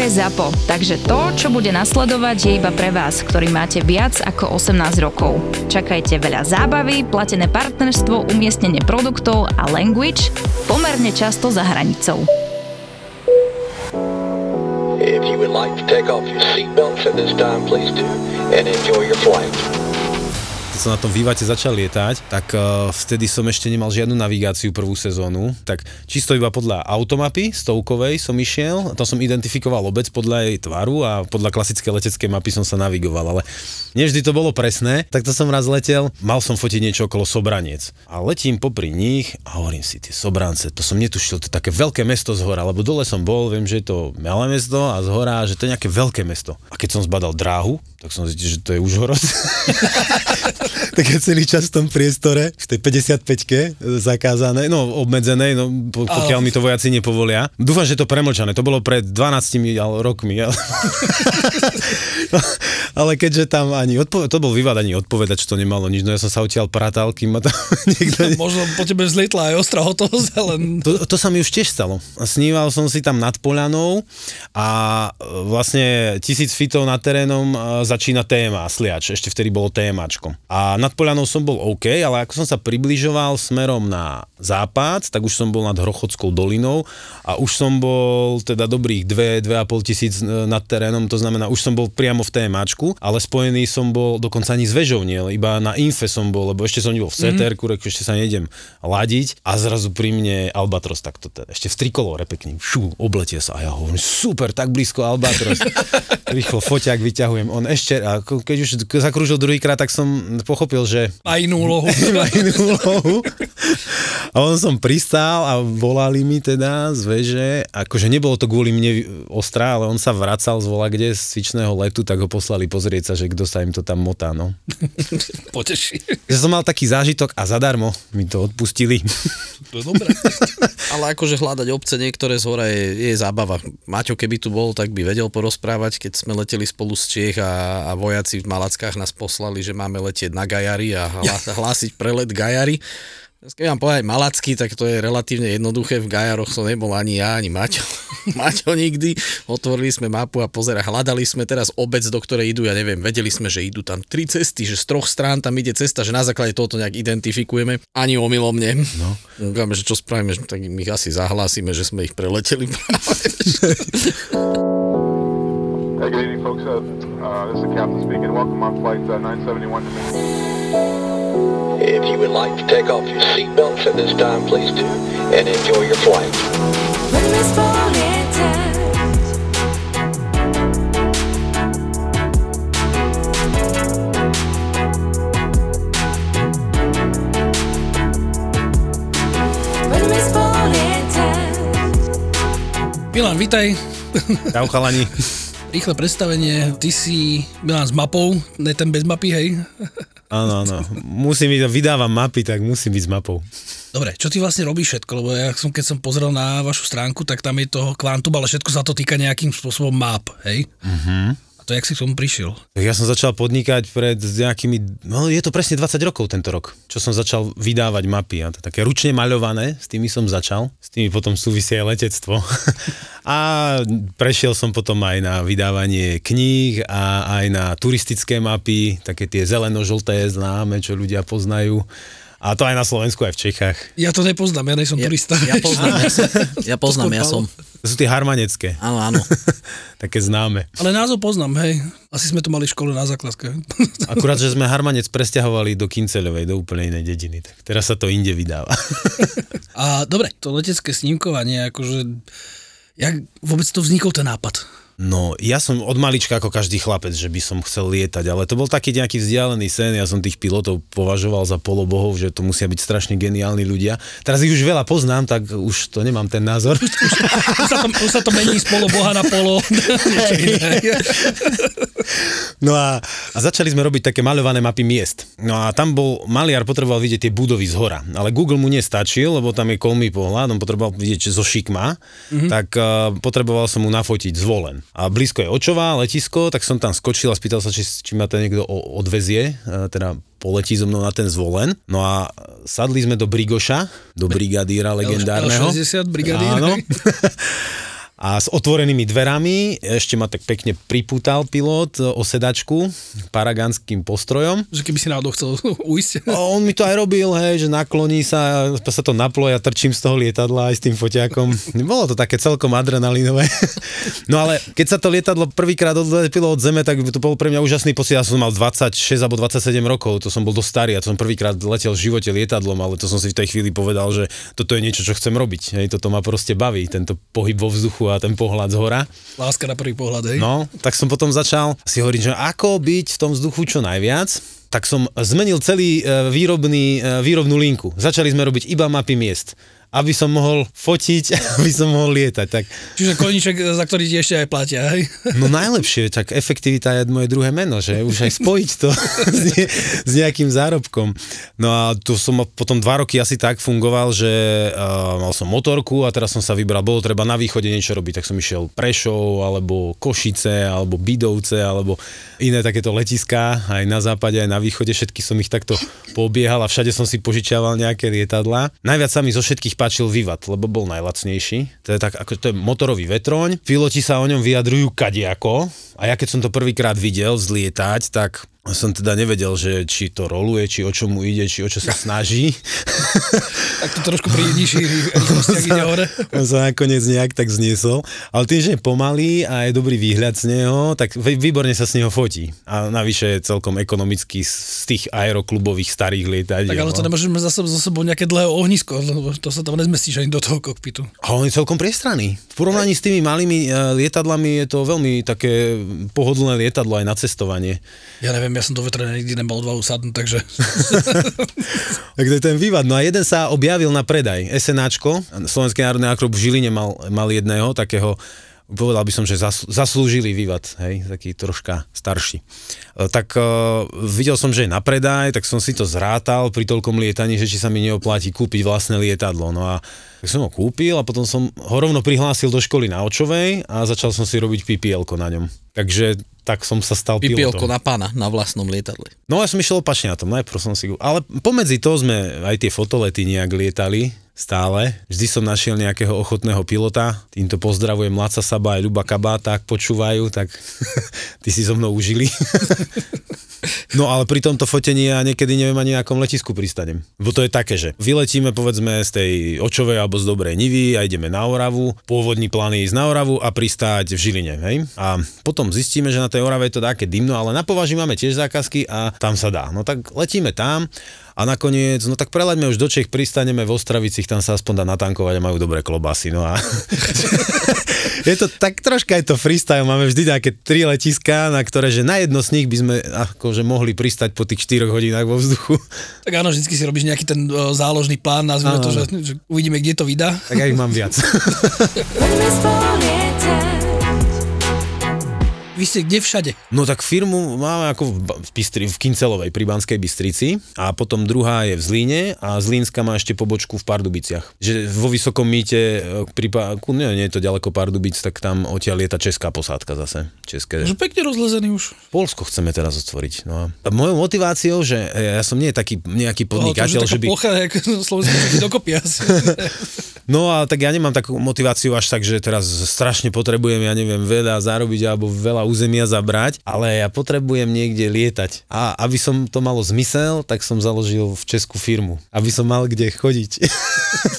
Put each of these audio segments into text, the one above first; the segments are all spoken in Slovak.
je ZAPO, takže to, čo bude nasledovať, je iba pre vás, ktorý máte viac ako 18 rokov. Čakajte veľa zábavy, platené partnerstvo, umiestnenie produktov a language pomerne často za hranicou. If you would like to take off your seatbelts at this time, please do, and enjoy your flight. Keď som na tom vývate začal lietať, tak uh, vtedy som ešte nemal žiadnu navigáciu prvú sezónu, tak čisto iba podľa automapy stovkovej som išiel, to som identifikoval obec podľa jej tvaru a podľa klasickej leteckej mapy som sa navigoval, ale nevždy to bolo presné, tak to som raz letel, mal som fotiť niečo okolo Sobraniec a letím popri nich a hovorím si, tie Sobrance, to som netušil, to je také veľké mesto z hora, lebo dole som bol, viem, že je to malé mesto a z hora, že to je nejaké veľké mesto. A keď som zbadal dráhu, tak som zistil, že to je Užhorod. tak je celý čas v tom priestore, v tej 55-ke zakázané, no obmedzenej, no po- pokiaľ mi to vojaci nepovolia. Dúfam, že to premlčané, to bolo pred 12 ale- rokmi. Ale, ale keďže tam ani odpoved, to bol vývad ani odpovedať, čo to nemalo nič, no ja som sa odtiaľ pratal, kým ma tam niekto... Možno po tebe zlietla aj ostrá hotovosť, ale To, to sa mi už tiež stalo. Sníval som si tam nad Poľanou a e, vlastne tisíc fitov nad terénom začína téma, sliač, ešte vtedy bolo témačko. A nad Poľanou som bol OK, ale ako som sa približoval smerom na západ, tak už som bol nad Hrochodskou dolinou a už som bol teda dobrých 2-2,5 tisíc e, nad terénom, to znamená, už som bol priamo v témačku, ale spojený som bol dokonca ani s vežou, nie, iba na infe som bol, lebo ešte som nebol v CTR, mm. ešte sa nejdem ladiť a zrazu pri mne Albatros takto, teda, ešte v trikolore pekný, šu, obletie sa a ja hovorím, super, tak blízko Albatros. Rýchlo foťák vyťahujem, on ešte, a ko- keď už zakrúžil druhýkrát, tak som pochopil, že má inú úlohu. má inú úlohu. A on som pristál a volali mi teda z veže, akože nebolo to kvôli mne ostrá, ale on sa vracal z vola kde z cvičného letu, tak ho poslali pozrieť sa, že kto sa im to tam motá, no. Poteší. Že som mal taký zážitok a zadarmo mi to odpustili. To je dobré. Ale akože hľadať obce niektoré z hora je, je zábava. Maťo, keby tu bol, tak by vedel porozprávať, keď sme leteli spolu z Čiech a, a vojaci v Malackách nás poslali, že máme letieť na Gajary a hlásiť prelet Gajary. Keď vám povedať Malacky, tak to je relatívne jednoduché. V Gajaroch som nebol ani ja, ani Maťo. Maťo nikdy. Otvorili sme mapu a pozera, hľadali sme teraz obec, do ktorej idú, ja neviem, vedeli sme, že idú tam tri cesty, že z troch strán tam ide cesta, že na základe tohoto nejak identifikujeme. Ani omylom nie. No. Ukáme, že čo spravíme, že tak my ich asi zahlásime, že sme ich preleteli práve. Hey, good evening, folks. Uh, uh, this is the captain speaking. Welcome on flight uh, 971 to If you would like to take off your seatbelts at this time, please do, and enjoy your flight. When. Milan, vitaj. Čau chalani. Rýchle predstavenie. Ty si Milan s mapou, ne ten bez mapy, hej? Áno, áno. Musím ísť, vydávam mapy, tak musím byť s mapou. Dobre, čo ty vlastne robíš všetko? Lebo ja som, keď som pozrel na vašu stránku, tak tam je toho kvantum, ale všetko sa to týka nejakým spôsobom map, hej? Mhm. A to jak si k tomu prišiel? Ja som začal podnikať pred nejakými, no je to presne 20 rokov tento rok, čo som začal vydávať mapy. A to také ručne maľované, s tými som začal, s tými potom súvisí aj letectvo. a prešiel som potom aj na vydávanie kníh a aj na turistické mapy, také tie zeleno-žlté známe, čo ľudia poznajú. A to aj na Slovensku, aj v Čechách. Ja to nepoznám, ja nejsem turista. Ja poznám, ja som, ja, poznám, ja som. To sú tie harmanecké. Áno, áno. Také známe. Ale názov poznám, hej. Asi sme to mali v škole na základke. Akurát, že sme harmanec presťahovali do Kinceľovej, do úplne inej dediny. Tak teraz sa to inde vydáva. A dobre, to letecké snímkovanie, akože... Jak vôbec to vznikol ten nápad? No, ja som od malička ako každý chlapec, že by som chcel lietať, ale to bol taký nejaký vzdialený sen, ja som tých pilotov považoval za polobohov, že to musia byť strašne geniálni ľudia. Teraz ich už veľa poznám, tak už to nemám ten názor. Už sa to, už sa to mení z poloboha na polo. iné. No a, a začali sme robiť také maľované mapy miest. No a tam bol, maliar potreboval vidieť tie budovy z hora, ale Google mu nestačil, lebo tam je kolmý pohľad, on potreboval vidieť zo šikma, mm-hmm. tak uh, potreboval som mu nafotiť zvolen. A blízko je očová, letisko, tak som tam skočil a spýtal sa, či, či ma to niekto o- odvezie, uh, teda poletí so mnou na ten zvolen. No a sadli sme do Brigoša, do brigadíra legendárneho. L60 brigadír. Áno. A s otvorenými dverami ešte ma tak pekne pripútal pilot e, o sedačku paraganským postrojom. Že keby si náhodou chcel ujsť. A on mi to aj robil, hej, že nakloní sa, sa to naplo, ja trčím z toho lietadla aj s tým foťákom. Bolo to také celkom adrenalinové. No ale keď sa to lietadlo prvýkrát odlepilo od zeme, tak to bol pre mňa úžasný pocit. Ja som mal 26 alebo 27 rokov, to som bol dosť starý a to som prvýkrát letel v živote lietadlom, ale to som si v tej chvíli povedal, že toto je niečo, čo chcem robiť. Hej, toto ma proste baví, tento pohyb vo vzduchu a ten pohľad z hora. Láska na prvý pohľad, hej. No, tak som potom začal si hovoriť, že ako byť v tom vzduchu čo najviac, tak som zmenil celý e, výrobný, e, výrobnú linku. Začali sme robiť iba mapy miest aby som mohol fotiť, aby som mohol lietať. Tak, Čiže koníček, za ktorý ti ešte aj platia, hej? no najlepšie, tak efektivita je moje druhé meno, že už aj spojiť to s, ne, s nejakým zárobkom. No a tu som potom dva roky asi tak fungoval, že uh, mal som motorku a teraz som sa vybral, bolo treba na východe niečo robiť, tak som išiel Prešov, alebo Košice, alebo Bidovce, alebo iné takéto letiská, aj na západe, aj na východe, všetky som ich takto pobiehal a všade som si požičiaval nejaké lietadlá. Najviac sa mi zo všetkých páčil Vivat, lebo bol najlacnejší. To je tak, ako to je motorový vetroň. Piloti sa o ňom vyjadrujú kadiako. A ja keď som to prvýkrát videl zlietať, tak som teda nevedel, že či to roluje, či o čo mu ide, či o čo sa snaží. Tak to trošku pri nižších rýchlostiach ide hore. On sa nakoniec nejak tak zniesol. Ale tým, že je pomalý a je dobrý výhľad z neho, tak vý- výborne sa z neho fotí. A navyše je celkom ekonomický z tých aeroklubových starých lietadiel. Tak ale to no. nemôžeme za sebou, za sebou nejaké dlhé ohnisko, lebo to sa tam nezmestíš ani do toho kokpitu. A on je celkom priestranný. V porovnaní s tými malými e, lietadlami je to veľmi také pohodlné lietadlo aj na cestovanie. Ja neviem, ja som do vetra nikdy nemal odvahu sadnúť, takže... Tak to je ten vývad. No a jeden sa objavil na predaj. SNAčko, Slovenský národný akrob v Žiline mal, mal jedného takého povedal by som, že zasl- zaslúžilý vývad, hej, taký troška starší. E, tak uh, videl som, že je na predaj, tak som si to zrátal pri toľkom lietaní, že či sa mi neoplatí kúpiť vlastné lietadlo. No a tak som ho kúpil a potom som ho rovno prihlásil do školy na Očovej a začal som si robiť ppl na ňom. Takže tak som sa stal Pipielko pilotom. na pána na vlastnom lietadle. No ja som išiel opačne na tom, najprv som si... Ale pomedzi to sme aj tie fotolety nejak lietali stále. Vždy som našiel nejakého ochotného pilota. Týmto pozdravujem Laca Saba aj Ľuba Kabáta, ak počúvajú, tak ty si so mnou užili. No ale pri tomto fotení ja niekedy neviem ani na akom letisku pristanem. Bo to je také, že vyletíme povedzme z tej Očovej alebo z Dobrej Nivy a ideme na Oravu. Pôvodný plán je ísť na Oravu a pristáť v Žiline, hej? A potom zistíme, že na tej Orave je to také dymno, ale na považi máme tiež zákazky a tam sa dá. No tak letíme tam a nakoniec, no tak prelaďme už do Čech, pristaneme v Ostravicích, tam sa aspoň dá natankovať a majú dobré klobasy. No a je to tak troška je to freestyle, máme vždy také tri letiská, na ktoré, že na jedno z nich by sme akože mohli pristať po tých 4 hodinách vo vzduchu. Tak áno, vždycky si robíš nejaký ten uh, záložný plán, nazvime to, že, že uvidíme, kde to vydá. Tak ja ich mám viac. Vy ste kde všade? No tak firmu máme ako v, Bystri, v Kincelovej pri Banskej Bystrici a potom druhá je v Zlíne a Zlínska má ešte pobočku v Pardubiciach. Že vo Vysokom mýte, e, pri, nie, nie je to ďaleko Pardubic, tak tam odtiaľ lieta česká posádka zase. České. Už pekne rozlezený už. Polsko chceme teraz otvoriť. No. A mojou motiváciou, že e, ja som nie taký nejaký je podnikateľ, že taká by... plocha, Slovensko dokopy asi. No a tak ja nemám takú motiváciu až tak, že teraz strašne potrebujem, ja neviem, veľa zarobiť alebo veľa územia zabrať, ale ja potrebujem niekde lietať. A aby som to malo zmysel, tak som založil v Česku firmu. Aby som mal kde chodiť.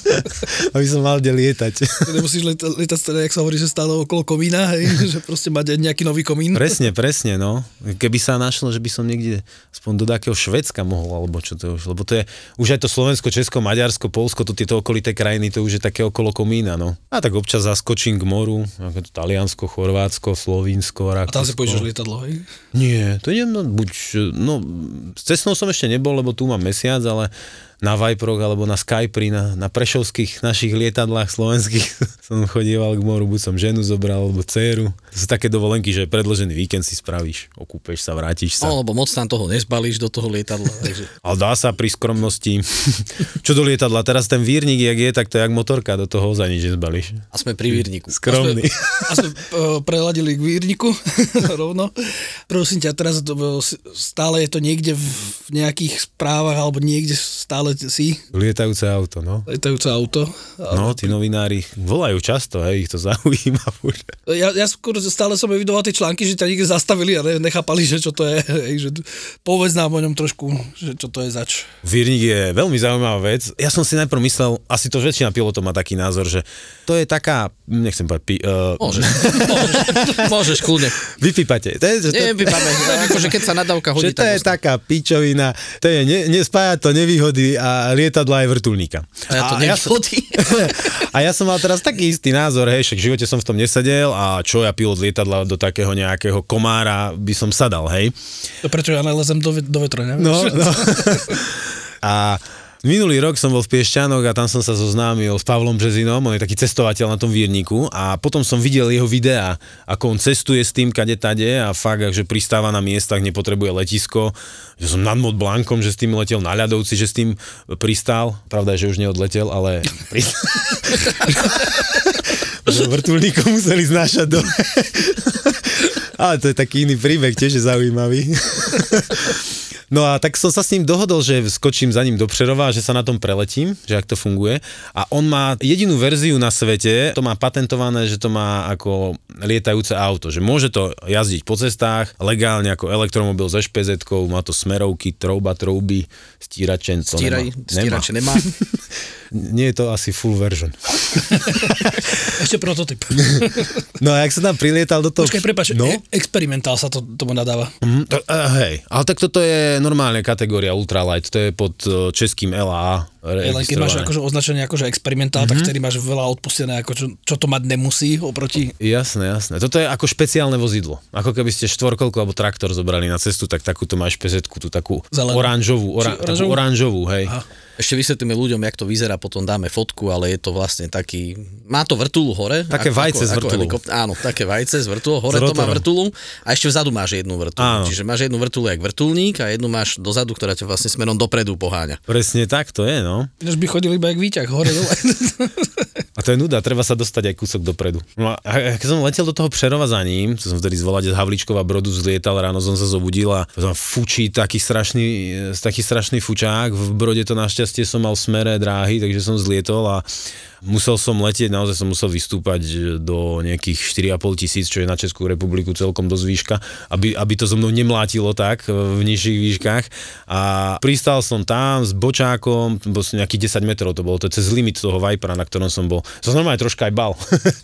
aby som mal kde lietať. Nemusíš lieta, lietať, teda, jak sa hovorí, že stále okolo komína, hej? že proste mať nejaký nový komín. Presne, presne, no. Keby sa našlo, že by som niekde aspoň do takého Švedska mohol, alebo čo to je už, lebo to je už aj to Slovensko, Česko, Maďarsko, Polsko, to tieto okolité krajiny, to už je také okolo komína, no. A tak občas zaskočím k moru, ako to Taliansko, Chorvátsko, Slovinsko, A tam si pojíždeš lietadlo, hej? Nie, to no, buď, no, cestnou som ešte nebol, lebo tu mám mesiac, ale na Viproch alebo na Skypri, na, na prešovských našich lietadlách slovenských som chodieval k moru, buď som ženu zobral, alebo dceru. To sú také dovolenky, že predložený víkend si spravíš, okúpeš sa, vrátiš sa. No, lebo moc tam toho nezbalíš do toho lietadla. Takže... Ale dá sa pri skromnosti. Čo do lietadla? Teraz ten vírnik, jak je, tak to je jak motorka, do toho za nič nezbalíš. A sme pri vírniku. Skromný. A sme uh, preladili k vírniku rovno. Prosím ťa, teraz to, e, stále je to niekde v nejakých správach alebo niekde stále si Lietajúce auto, no. letajúce auto. No, tí novinári volajú často, hej, ich to zaujíma. Ja, ja skôr stále som evidoval tie články, že ťa niekde zastavili a ne, nechápali, že čo to je. Hej, že povedz nám o ňom trošku, že čo to je zač. Vírnik je veľmi zaujímavá vec. Ja som si najprv myslel, asi to väčšina pilotov má taký názor, že to je taká, nechcem povedať, pi, uh, Môžeš, môžeš, môžeš kľudne. vypípate. To je, že to, Nie, vypáme, akože keď sa nadávka hodí, že to je tak taká pičovina, to je, ne, nespája to nevýhody a lietadla aj vrtulníka. A ja to ja som, a ja som mal teraz taký istý názor, hej, však v živote som v tom nesedel a čo ja pilot lietadla do takého nejakého komára by som sadal, hej. To prečo ja nalezem do, do vetra, neviem? No, no. A minulý rok som bol v Piešťanoch a tam som sa zoznámil s Pavlom Březinom, on je taký cestovateľ na tom vírniku a potom som videl jeho videá, ako on cestuje s tým kade tade a fakt, že pristáva na miestach, nepotrebuje letisko, že som nad Mont Blancom, že s tým letel na ľadovci, že s tým pristál, pravda je, že už neodletel, ale pristál. Že vrtulníkom museli znášať dole. Ale to je taký iný príbeh, tiež je zaujímavý. No a tak som sa s ním dohodol, že skočím za ním do Přerova, že sa na tom preletím, že ak to funguje. A on má jedinú verziu na svete, to má patentované, že to má ako lietajúce auto, že môže to jazdiť po cestách, legálne ako elektromobil so špz má to smerovky, trouba, trouby, stíračen, to Stírač, nemá. stírače nemá. Nie je to asi full version. Ešte prototyp. No a jak sa tam prilietal do toho... Počkaj, prepáč, no? e- experimentál sa to, tomu nadáva. Mm, to, uh, hej, ale tak toto je normálne kategória ultralight, to je pod uh, českým LA Len keď máš akože označenie akože experimentál, mm-hmm. tak vtedy máš veľa odpustené, ako čo, čo to mať nemusí oproti... Jasné, jasné. Toto je ako špeciálne vozidlo. Ako keby ste štvorkolku alebo traktor zobrali na cestu, tak takúto máš pz tú takú Zelenú. oranžovú, ora, Či takú oranžovú? oranžovú, hej. Aha. Ešte vysvetlíme ľuďom, jak to vyzerá, potom dáme fotku, ale je to vlastne taký... Má to vrtulu hore. Také vajce s vrtulou. helikopter- áno, také vajce s vrtulou. Hore to má vrtulu a ešte vzadu máš jednu vrtulu. Áno. Čiže máš jednu vrtulu jak vrtulník a jednu máš dozadu, ktorá ťa vlastne smerom dopredu poháňa. Presne tak to je, no. Ináč by chodili iba jak výťah, hore dole. A to je nuda, treba sa dostať aj kúsok dopredu. No a keď som letel do toho Přerova za ním, som vtedy z volade z Havlíčkova Brodu zlietal, ráno som sa zobudil a tam fučí taký strašný, e, taký strašný fučák, v Brode to našťastie som mal smere dráhy, takže som zlietol a musel som letieť, naozaj som musel vystúpať e, do nejakých 4,5 tisíc, čo je na Českú republiku celkom dosť výška, aby, aby to so mnou nemlátilo tak e, v nižších výškach. A pristal som tam s bočákom, som nejakých 10 metrov, to bolo to cez limit toho Vipera, na ktorom som bol. Som normálne troška aj bal.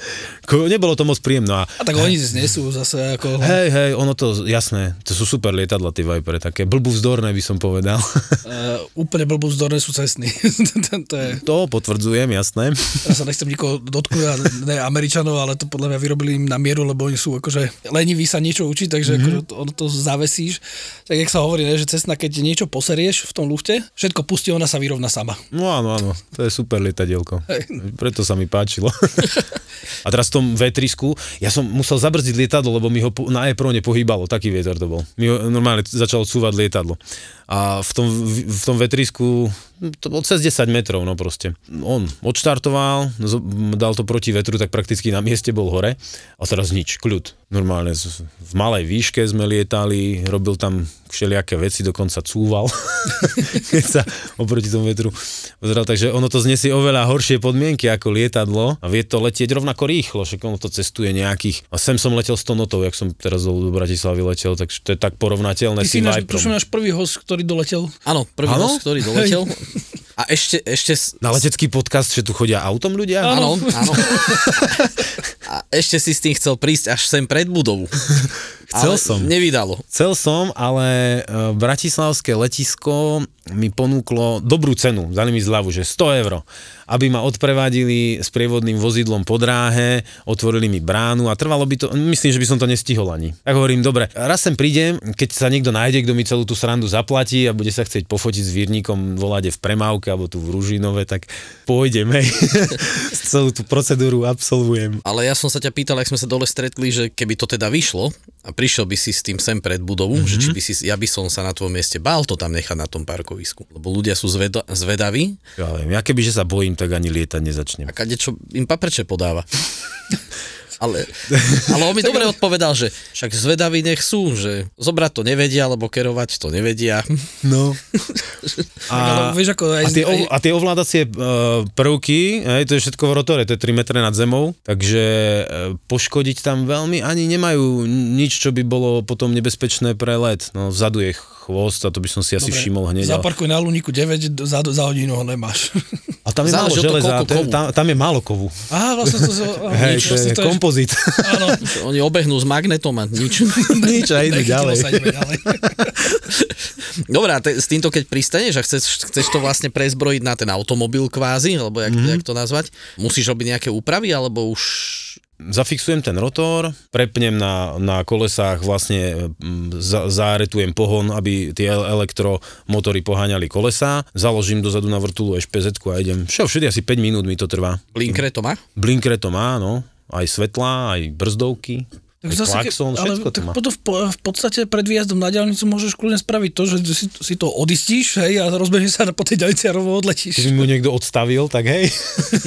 Nebolo to moc príjemné. A A tak oni znesú zase ako... Hej, hej, ono to, jasné, to sú super lietadla, tie Vipery, také blbúvzdorné by som povedal. Uh, úplne blbú vzdorné sú cestní. to je, to potvrdzujem, jasné. ja sa nechcem nikoho dotknúť, ne Američanov, ale to podľa mňa vyrobili im na mieru, lebo oni sú akože leniví sa niečo učiť, takže mm-hmm. akože to, ono to zavesíš. Tak jak sa hovorí, ne, že cestna, keď niečo poserieš v tom lufte, všetko pustí, ona sa vyrovná sama. No áno, áno, to je super lietadielko. Preto sa mi páčilo. A teraz v tom vetrisku, ja som musel zabrzdiť lietadlo, lebo mi ho na e pohýbalo, taký vietor to bol. Mi ho normálne začalo cúvať lietadlo. A v tom, v tom vetrisku to bolo cez 10 metrov, no proste. On odštartoval, dal to proti vetru, tak prakticky na mieste bol hore a teraz nič, kľud. Normálne z- v malej výške sme lietali, robil tam všelijaké veci, dokonca cúval, keď sa oproti tomu vetru pozeral. Takže ono to znesie oveľa horšie podmienky ako lietadlo a vie to letieť rovnako rýchlo, však ono to cestuje nejakých... A sem som letel 100 notov, jak som teraz do Bratislavy letel, takže to je tak porovnateľné Ty si náš prvý host, ktorý doletel. Áno, prvý Áno? host, ktorý doletel. A ešte, ešte... Na letecký podcast, že tu chodia autom ľudia? Áno, áno. A ešte si s tým chcel prísť až sem pred budovu. Chcel ale som. Nevydalo. Chcel som, ale e, bratislavské letisko mi ponúklo dobrú cenu, dali mi zľavu, že 100 eur, aby ma odprevadili s prievodným vozidlom po dráhe, otvorili mi bránu a trvalo by to, myslím, že by som to nestihol ani. Tak hovorím, dobre, raz sem prídem, keď sa niekto nájde, kto mi celú tú srandu zaplatí a bude sa chcieť pofotiť s vírnikom voláde v Premávke alebo tu v Ružinove, tak pôjdem, hej. celú tú procedúru absolvujem. Ale ja som sa ťa pýtal, ak sme sa dole stretli, že keby to teda vyšlo a prišiel by si s tým sem pred budovu, mm-hmm. že či by si, ja by som sa na tvojom mieste bál to tam nechať na tom parkovisku. Lebo ľudia sú zveda, zvedaví Ja, ja keby, že sa bojím, tak ani lietať nezačnem. a kadečo im papreče podáva. Ale, ale on mi dobre odpovedal, že však zvedaví nech sú, že zobrať to nevedia, alebo kerovať to nevedia. No. Ale vieš, ako aj, A tie, aj, a tie ovládacie uh, prvky, hej, to je všetko v rotore, to je 3 metre nad zemou, takže uh, poškodiť tam veľmi ani nemajú nič, čo by bolo potom nebezpečné pre let. No vzadu je chvost a to by som si asi Dobre, všimol hneď. ale- Zaparkuj na Luníku 9, za, za hodinu ho nemáš. A tam je málo Záleží toho, železa, to tam, tam je málo kovu. Á, vlastne to... to Hej, nič, to vlastne je kompozit. Áno. Oni obehnú s magnetom a nič. Nič a idú ďalej. sa, ďalej. Dobre, a te, s týmto keď pristaneš a chceš, chceš to vlastne prezbrojiť na ten automobil kvázi, alebo jak, Mhm. mm-hmm. jak to nazvať, musíš robiť nejaké úpravy, alebo už... Zafixujem ten rotor, prepnem na, na kolesách, vlastne za, záretujem pohon, aby tie el- elektromotory poháňali kolesa, založím dozadu na vrtulu špz a idem. Všetko, všetko asi 5 minút mi to trvá. Blinkre to má? Blinkre to má, no. Aj svetlá, aj brzdovky, Tak aj zase, klaxon, ale tak má. potom v, v podstate pred výjazdom na diálnicu môžeš kľudne spraviť to, že si, si to odistíš hej, a rozbehneš sa po tej diálnici a rovno odletíš. Keby mu niekto odstavil, tak hej.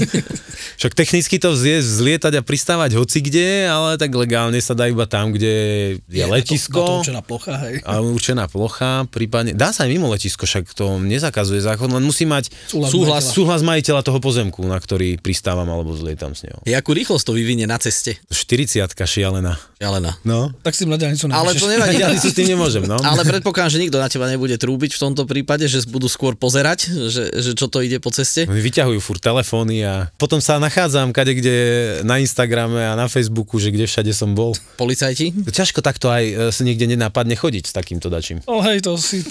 Však technicky to vzie, zlietať a pristávať hoci kde, ale tak legálne sa dá iba tam, kde je, na to, na to letisko. určená plocha, hej. a určená plocha, prípadne, dá sa aj mimo letisko, však to nezakazuje zákon, len musí mať Súhlas súhlas, majiteľa. súhlas majiteľa toho pozemku, na ktorý pristávam alebo zlietam s neho. Jakú rýchlosť to vyvinie na ceste? 40 šialená. Šialená. No. Tak si na diálnicu Ale to nevadí. Ja si s tým nemôžem, no. Ale predpokladám, že nikto na teba nebude trúbiť v tomto prípade, že budú skôr pozerať, že, že čo to ide po ceste. Oni vyťahujú furt telefóny a potom sa nachádzam kade, kde na Instagrame a na Facebooku, že kde všade som bol. Policajti Ťažko takto aj e, sa niekde nenápadne chodiť s takýmto dačím. No hej, to si...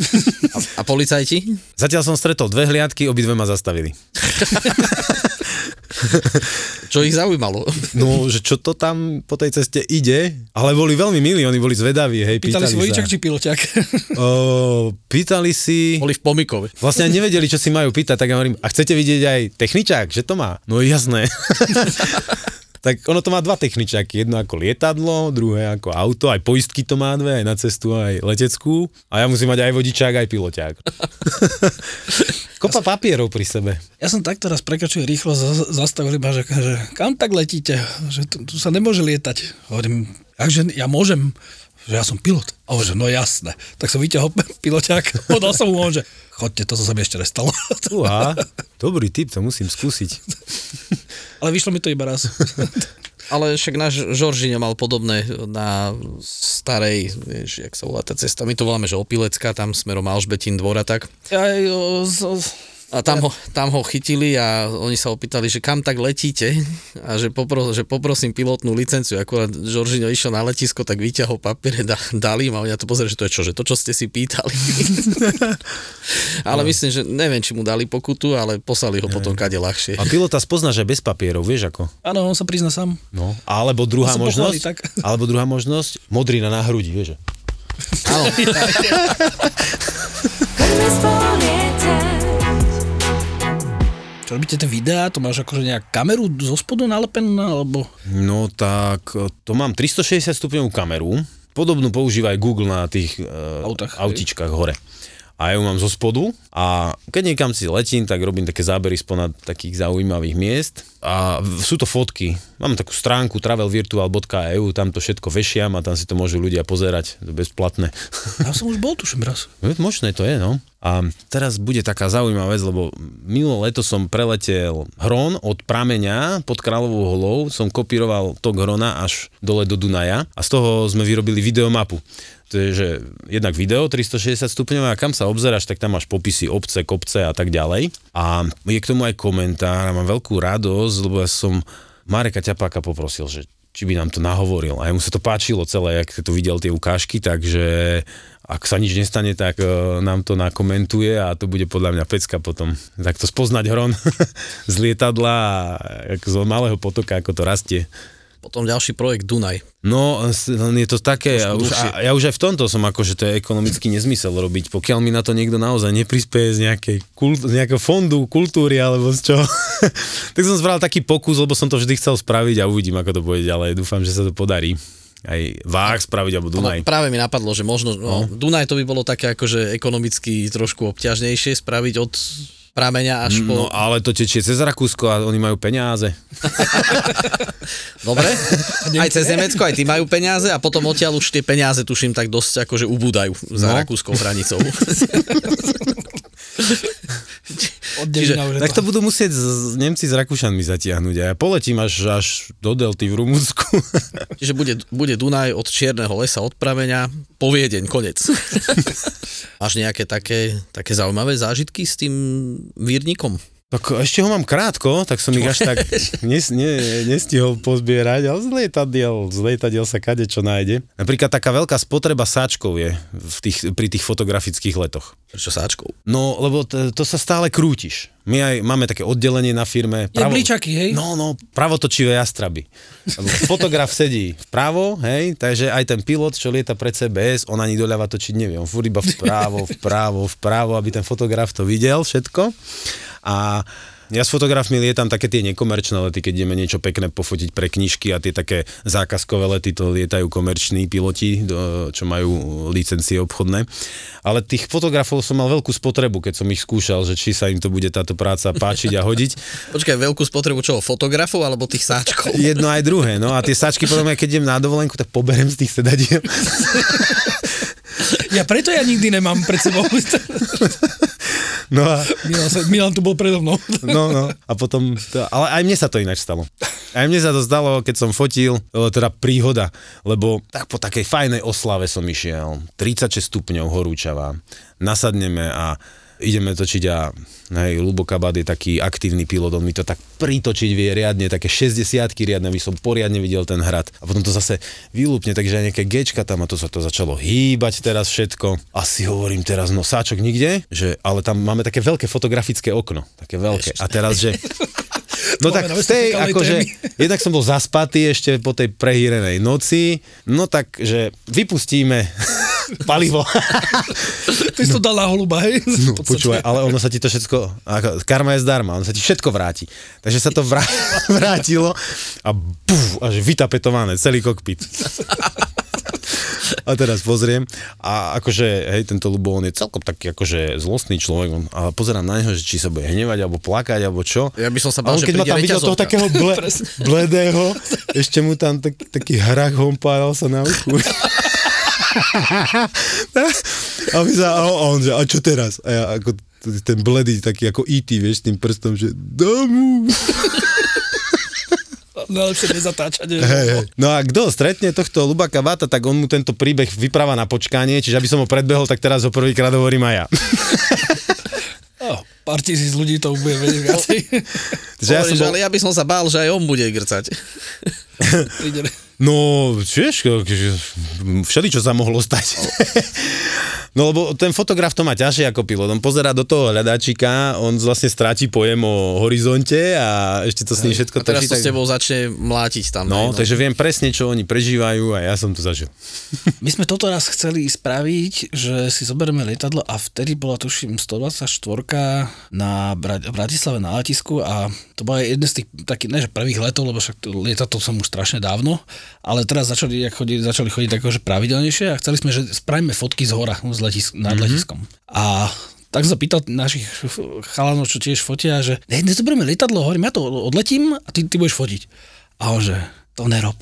a policajti? Zatiaľ som stretol dve hliadky, obidve ma zastavili. Čo ich zaujímalo? No, že čo to tam po tej ceste ide, ale boli veľmi milí, oni boli zvedaví, hej, Pýtali si sa. vodičak či piloťak. O, pýtali si... Boli v pomikove. Vlastne nevedeli, čo si majú pýtať, tak ja hovorím, a chcete vidieť aj techničák, že to má? No jasné. tak ono to má dva techničáky, jedno ako lietadlo, druhé ako auto, aj poistky to má dve, aj na cestu, aj leteckú. A ja musím mať aj vodičák, aj piloťák. Kopa papierov pri sebe. Ja som takto raz prekračil rýchlo, za- zastavili ma, že, že kam tak letíte, že tu, tu sa nemôže lietať. Hovorím, akže ja môžem, že ja som pilot. A on, že no jasné. Tak som vyťahol piloťák, podal som mu on, že chodte, toto sa mi ešte nestalo. Uha, dobrý tip, to musím skúsiť. Ale vyšlo mi to iba raz. Ale však náš Žoržino mal podobné na starej, vieš, jak sa volá tá cesta, my to voláme, že Opilecka, tam smerom Alžbetín dvor a tak. Ja, o, z, z, A tam ho, tam ho chytili a oni sa opýtali, že kam tak letíte a že, popro, že poprosím pilotnú licenciu. Akurát Žoržino išiel na letisko, tak vyťahol papiere, da, dali im a oni na to pozreli, že to je čo, že to, čo ste si pýtali. ale myslím, že neviem, či mu dali pokutu, ale poslali ho potom kade ľahšie. A pilota spoznáš aj bez papierov, vieš ako? áno, on sa prizna sám. No. Alebo druhá sa pochváli, možnosť, tak. alebo druhá možnosť, modrina na hrudi, vieš. Áno. Čo robíte tie videá, to máš akože nejak kameru zo spodu nalepenú, alebo... No tak, to mám 360 stupňovú kameru, podobnú používa aj Google na tých hej. autičkách hore. A ja ju mám zo spodu a keď niekam si letím, tak robím také zábery spomad takých zaujímavých miest a sú to fotky. Mám takú stránku travelvirtual.eu, tam to všetko vešiam a tam si to môžu ľudia pozerať, to bezplatné. Ja som už bol, tuším raz. No, Možné to je, no. A teraz bude taká zaujímavá vec, lebo minulé leto som preletel Hron od prameňa pod Kráľovou holou, som kopíroval tok Hrona až dole do Dunaja a z toho sme vyrobili videomapu. To je, že jednak video 360 stupňové a kam sa obzeráš, tak tam máš popisy obce, kopce a tak ďalej. A je k tomu aj komentár a mám veľkú radosť, lebo ja som Mareka Ťapáka poprosil, že či by nám to nahovoril. A jemu sa to páčilo celé, jak to videl tie ukážky, takže ak sa nič nestane, tak e, nám to nakomentuje a to bude podľa mňa pecka potom. Tak to spoznať hron z lietadla a z malého potoka, ako to rastie. Potom ďalší projekt Dunaj. No, len je to také, ja už, a ja už aj v tomto som akože to je ekonomický nezmysel robiť, pokiaľ mi na to niekto naozaj neprispieje z, nejakej kult, z nejakého fondu kultúry alebo z čoho. tak som spravil taký pokus, lebo som to vždy chcel spraviť a uvidím, ako to bude ďalej. Dúfam, že sa to podarí. Aj Váh spraviť, alebo Dunaj. No, práve mi napadlo, že možno, no, Dunaj to by bolo také akože ekonomicky trošku obťažnejšie spraviť od prameňa až po... No ale to tečie cez Rakúsko a oni majú peniaze. Dobre? Aj cez Nemecko, aj tí majú peniaze a potom odtiaľ už tie peniaze, tuším, tak dosť akože ubúdajú za No. rakúskou hranicou. Od Čiže- už Tak to budú musieť z, Nemci s Rakúšanmi zatiahnuť a ja poletím až, až do Delty v Rumunsku. Čiže bude, bude Dunaj od Čierneho lesa, od prameňa, po Viedeň, konec. Máš nejaké také, také zaujímavé zážitky s tým vírnikom? Tak ešte ho mám krátko, tak som ich až tak nes, ne, nestihol pozbierať, ale z lietadiel, z lietadiel sa kade čo nájde. Napríklad taká veľká spotreba sáčkov je v tých, pri tých fotografických letoch. Prečo sáčkou? No, lebo to, to sa stále krútiš. My aj máme také oddelenie na firme. Jablíčaky, hej? No, no, pravotočivé jastraby. Lebo fotograf sedí vpravo, hej, takže aj ten pilot, čo lieta pred CBS, on ani doľava točiť nevie. On furt iba vpravo, vpravo, vpravo, aby ten fotograf to videl všetko. A ja s fotografmi lietam také tie nekomerčné lety, keď ideme niečo pekné pofotiť pre knižky a tie také zákazkové lety, to lietajú komerční piloti, čo majú licencie obchodné. Ale tých fotografov som mal veľkú spotrebu, keď som ich skúšal, že či sa im to bude táto práca páčiť a hodiť. Počkaj, veľkú spotrebu čoho? Fotografov alebo tých sáčkov? Jedno aj druhé, no a tie sačky potom, keď idem na dovolenku, tak poberem z tých sedadiel. Ja preto ja nikdy nemám pred sebou. No a, Milan, sa, Milan tu bol predo mnou. no, no. A potom, to, ale aj mne sa to ináč stalo. Aj mne sa to stalo, keď som fotil, e, teda príhoda, lebo tak po takej fajnej oslave som išiel, 36 stupňov horúčava, nasadneme a ideme točiť a hej, Lubo Kabát je taký aktívny pilot, on mi to tak pritočiť vie riadne, také 60 riadne, aby som poriadne videl ten hrad. A potom to zase vylúpne, takže aj nejaké gečka tam a to sa to začalo hýbať teraz všetko. A si hovorím teraz, no sáčok nikde, že, ale tam máme také veľké fotografické okno, také veľké. A teraz, že No tak v tej, akože, jednak som bol zaspatý ešte po tej prehýrenej noci, no tak, že vypustíme palivo. Ty si to dal na holuba, hej? No, počúvaj, ale ono sa ti to všetko, ako, karma je zdarma, ono sa ti všetko vráti. Takže sa to vrá, vrátilo a buf, až vytapetované, celý kokpit. A teraz pozriem a akože, hej, tento Lubo, on je celkom taký akože zlostný človek on, a pozerám na neho, že či sa bude hnevať, alebo plakať, alebo čo. Ja by som sa bál, on že keď ma tam videl toho takého ble, bledého, ešte mu tam tak, taký hrak hompával sa na uchu. a, my sa, a on, že, a čo teraz? A ja ako ten bledý, taký ako E.T., vieš, tým prstom, že domu. Najlepšie nezatáčať. že? Hej, hej. No a kto stretne tohto Lubaka Vata, tak on mu tento príbeh vypráva na počkanie, čiže aby som ho predbehol, tak teraz ho prvýkrát hovorím aj ja. Oh, pár tisíc ľudí to bude vedieť viacej. Ja som bol, ale ja by som sa bál, že aj on bude grcať. No, vieš, všeli, čo sa mohlo stať. No lebo ten fotograf to má ťažšie ako pilot. On pozera do toho hľadáčika, on vlastne stráti pojem o horizonte a ešte to s ním všetko A teraz točí. to tak- s tebou začne mlátiť tam. No, hej, takže viem presne, čo oni prežívajú a ja som to zažil. My sme toto raz chceli spraviť, že si zoberieme lietadlo a vtedy bola tuším 124 na Bra- v Bratislave na letisku a to bola jedna z tých takých, ne že prvých letov, lebo však to lietadlo som už strašne dávno, ale teraz začali, chodili, začali chodiť akože pravidelnejšie a chceli sme, že spravíme fotky z hora z letisk, nad mm-hmm. letiskom. A tak som sa pýtal našich chalanov, čo tiež fotia, že ne, nezoberieme lietadlo, hovorím, ja to odletím a ty, ty budeš fotiť. A on, že to nerob.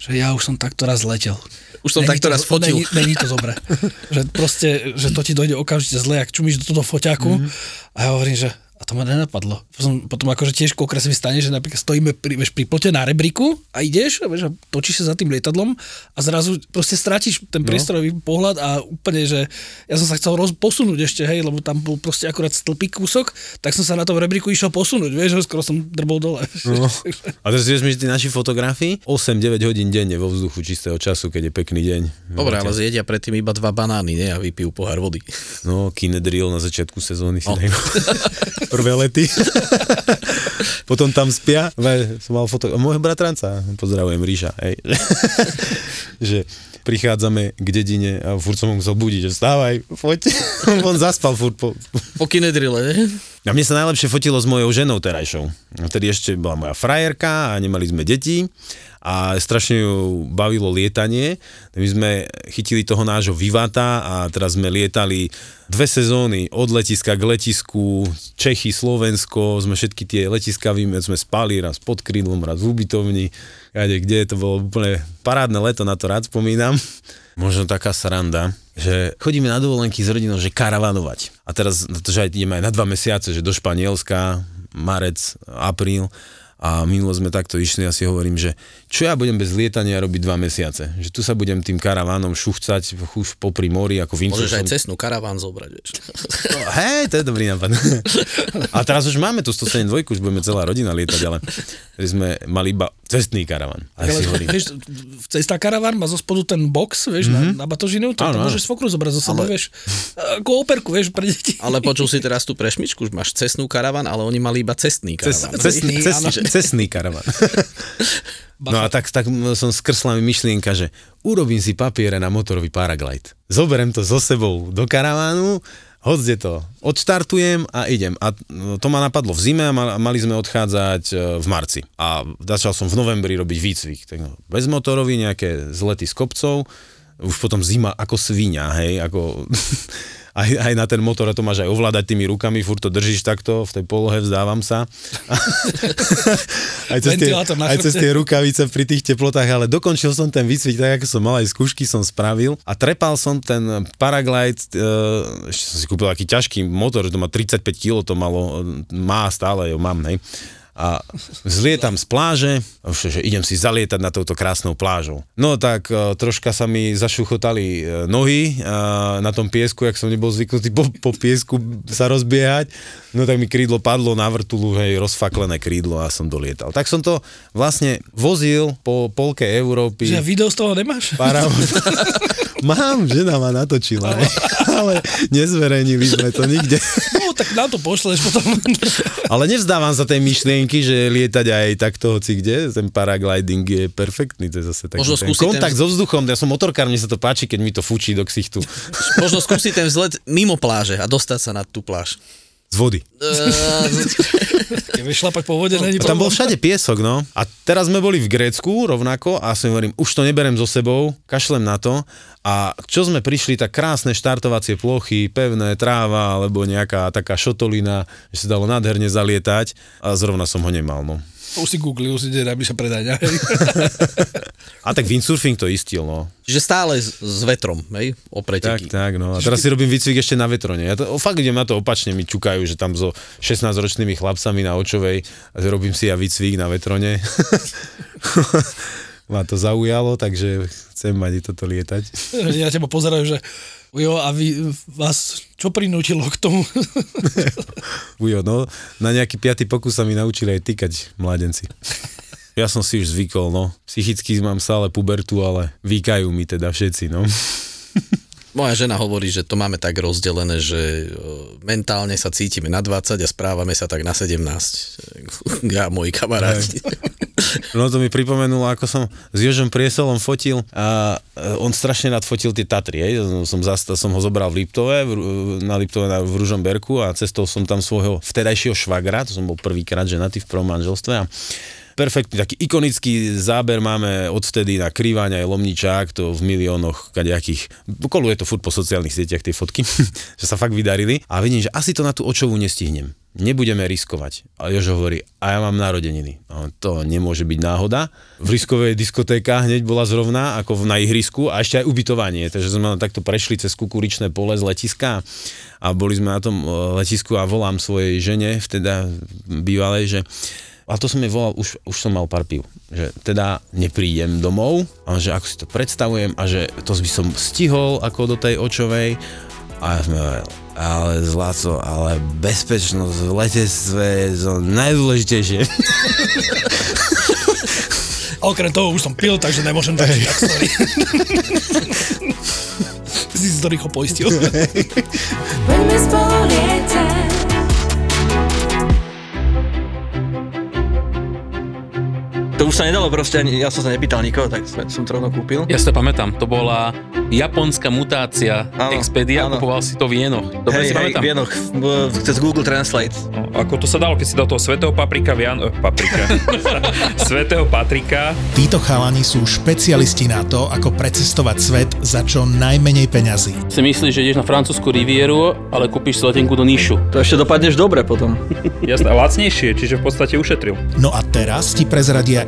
Že ja už som takto raz letel. Už som takto to, raz fotil. Není, není to dobré. že proste, že to ti dojde okamžite zle, ak čumíš do toho foťáku. Mhm. Mm-hmm. A ja hovorím, že to ma nenapadlo. Potom, potom akože tiež kokra sa mi stane, že napríklad stojíme pri, vieš, pri plote na rebríku a ideš a, vieš, a točíš sa za tým lietadlom a zrazu proste strátiš ten priestorový no. pohľad a úplne, že ja som sa chcel roz, posunúť ešte, hej, lebo tam bol proste akurát stĺpik kúsok, tak som sa na tom rebríku išiel posunúť, vieš, že skoro som drbol dole. No. A teraz vieš mi, že tí naši fotografii 8-9 hodín denne vo vzduchu čistého času, keď je pekný deň. Dobre, ale zjedia predtým iba dva banány, ne? A vypijú pohár vody. No, kinedril na začiatku sezóny si dajú. Prvé lety. Potom tam spia. Som mal foto... Môjho bratranca, pozdravujem Ríša, hej. že prichádzame k dedine a furt som ho musel budiť, že vstávaj, poď. On zaspal furt po... Po kinedrile, ne? A mne sa najlepšie fotilo s mojou ženou terajšou. Vtedy ešte bola moja frajerka a nemali sme deti a strašne ju bavilo lietanie. My sme chytili toho nášho Vivata a teraz sme lietali dve sezóny od letiska k letisku, Čechy, Slovensko, sme všetky tie letiska víme, sme spali raz pod krídlom, raz v ubytovni, kade, kde to bolo úplne parádne leto, na to rád spomínam. Možno taká sranda, že chodíme na dovolenky s rodinou, že karavanovať. A teraz, to, že ideme aj na dva mesiace, že do Španielska, marec, apríl, a minulo sme takto išli a si hovorím, že čo ja budem bez lietania robiť dva mesiace? Že tu sa budem tým karavánom šuchcať už popri mori ako Vinco. Môžeš aj cestnú karaván zobrať, vieš. No, hej, to je dobrý nápad. A teraz už máme tu 172, už budeme celá rodina lietať, ale sme mali iba cestný karaván. A si hovorím, Vieš, cestná karaván má zo spodu ten box, vieš, mm-hmm. na, na batožinu, to áno. môžeš svokru zobrať zo sebou, Ale- vieš, ako operku, vieš, pre deti. Ale počul si teraz tú prešmičku, že máš cestnú karaván, ale oni mali iba cestný Cest, karaván. cestný, Cestný, cestný, cestný karavan. No a tak, tak som skrsla mi myšlienka, že urobím si papiere na motorový paraglide. Zoberiem to so sebou do karavánu, hodzde to, odštartujem a idem. A no, to ma napadlo v zime a mal- mali sme odchádzať e, v marci. A začal som v novembri robiť výcvik. Tak no, bezmotorový, nejaké zlety z kopcov, už potom zima ako svinia, hej, ako... Aj, aj na ten motor a to máš aj ovládať tými rukami, furt to držíš takto, v tej polohe vzdávam sa. aj, cez tie, aj cez tie rukavice pri tých teplotách, ale dokončil som ten výcvik tak, ako som mal, aj skúšky som spravil a trepal som ten paraglide, uh, ešte som si kúpil taký ťažký motor, že to má 35 kg, to malo, e, má stále, jo mám, hej. A zlietam z pláže, že idem si zalietať na touto krásnou plážou. No tak e, troška sa mi zašuchotali e, nohy e, na tom piesku, jak som nebol zvyknutý po, po piesku sa rozbiehať. No tak mi krídlo padlo na vrtulu, hej, rozfaklené krídlo a som dolietal. Tak som to vlastne vozil po polke Európy. Že video z toho nemáš? Para... Mám, žena ma natočila, ale nezverejnili sme to nikde. No, tak nám to pošleš potom. Ale nevzdávam sa tej myšlienky, že lietať aj takto hoci kde, ten paragliding je perfektný, to je zase taký Možno ten skúsiť ten- kontakt so vzduchom, ja som motorkár, mne sa to páči, keď mi to fučí do ksichtu Možno skúsiť ten vzlet mimo pláže a dostať sa na tú pláž. Z vody. Vieš šlapať po vode, není tam bol všade piesok, no. A teraz sme boli v Grécku rovnako a som hovorím, už to neberem so sebou, kašlem na to. A čo sme prišli, tak krásne štartovacie plochy, pevné tráva alebo nejaká taká šotolina, že sa dalo nádherne zalietať a zrovna som ho nemal, no. Už si googlil, už ide, aby sa predať. A tak windsurfing to istil, no. Čiže stále s, s vetrom, hej, Tak, opreteky. tak, no. A teraz si robím výcvik ešte na vetrone. Ja to, o, fakt idem na to opačne, mi čukajú, že tam so 16-ročnými chlapcami na očovej robím si ja výcvik na vetrone. Ma to zaujalo, takže chcem mať i toto lietať. Ja teba pozerajú, že jo, a vy, vás čo prinútilo k tomu? Ujo, no, na nejaký piatý pokus sa mi naučili aj tykať mladenci. Ja som si už zvykol, no. Psychicky mám stále pubertu, ale vykajú mi teda všetci, no. Moja žena hovorí, že to máme tak rozdelené, že mentálne sa cítime na 20 a správame sa tak na 17. Ja a moji kamaráti. No to mi pripomenulo, ako som s Jožom Priesolom fotil a e, on strašne rád fotil tie Tatry, hej. Som, zasta, som ho zobral v Liptove, v, na Liptove na, v Ružomberku a cestou som tam svojho vtedajšieho švagra, to som bol prvýkrát ženatý v prvom manželstve a perfektný, taký ikonický záber máme odvtedy na Krývaň aj Lomničák, to v miliónoch kadejakých, koluje to furt po sociálnych sieťach tie fotky, že sa fakt vydarili a vidím, že asi to na tú očovú nestihnem. Nebudeme riskovať. A Jožo hovorí, a ja mám narodeniny. No, to nemôže byť náhoda. V riskovej diskotéka hneď bola zrovna, ako na ihrisku a ešte aj ubytovanie. Takže sme takto prešli cez kukuričné pole z letiska a boli sme na tom e, letisku a volám svojej žene, vteda bývalej, že a to som jej volal, už, už som mal pár piv, že teda neprídem domov, a že ako si to predstavujem a že to by som stihol ako do tej očovej a ja som hovoril, ale zlato, ale bezpečnosť v letectve je to najdôležitejšie. Okrem toho už som pil, takže nemôžem dať tak sorry. si si to rýchlo poistil. To už sa nedalo proste, ani, ja som sa nepýtal nikoho, tak som, som to rovno kúpil. Ja si to pamätám, to bola japonská mutácia Áno, Expedia, áno. kupoval si to v jenoch. Dobre Hej, si hej, pamätám. v Vienoch, v- cez Google Translate. No, ako to sa dalo, keď si dal toho svetého paprika, Vian... eh, paprika. svetého Patrika. Títo chalani sú špecialisti na to, ako precestovať svet za čo najmenej peňazí. Si myslíš, že ideš na francúzsku rivieru, ale kúpiš si letenku do Níšu. To ešte dopadneš dobre potom. Jasné, lacnejšie, čiže v podstate ušetril. No a teraz ti prezradia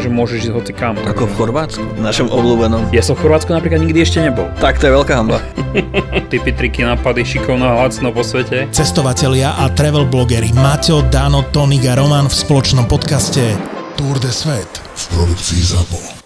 takže môžeš ísť hoci kam. Ako v Chorvátsku, našom obľúbenom. Ja som v Chorvátsku napríklad nikdy ešte nebol. Tak to je veľká hamba. Typy, triky, nápady, šikovno a lacno po svete. Cestovatelia a travel blogery Maťo, Dano, Tonik a Roman v spoločnom podcaste Tour de Svet v produkcii ZAPO.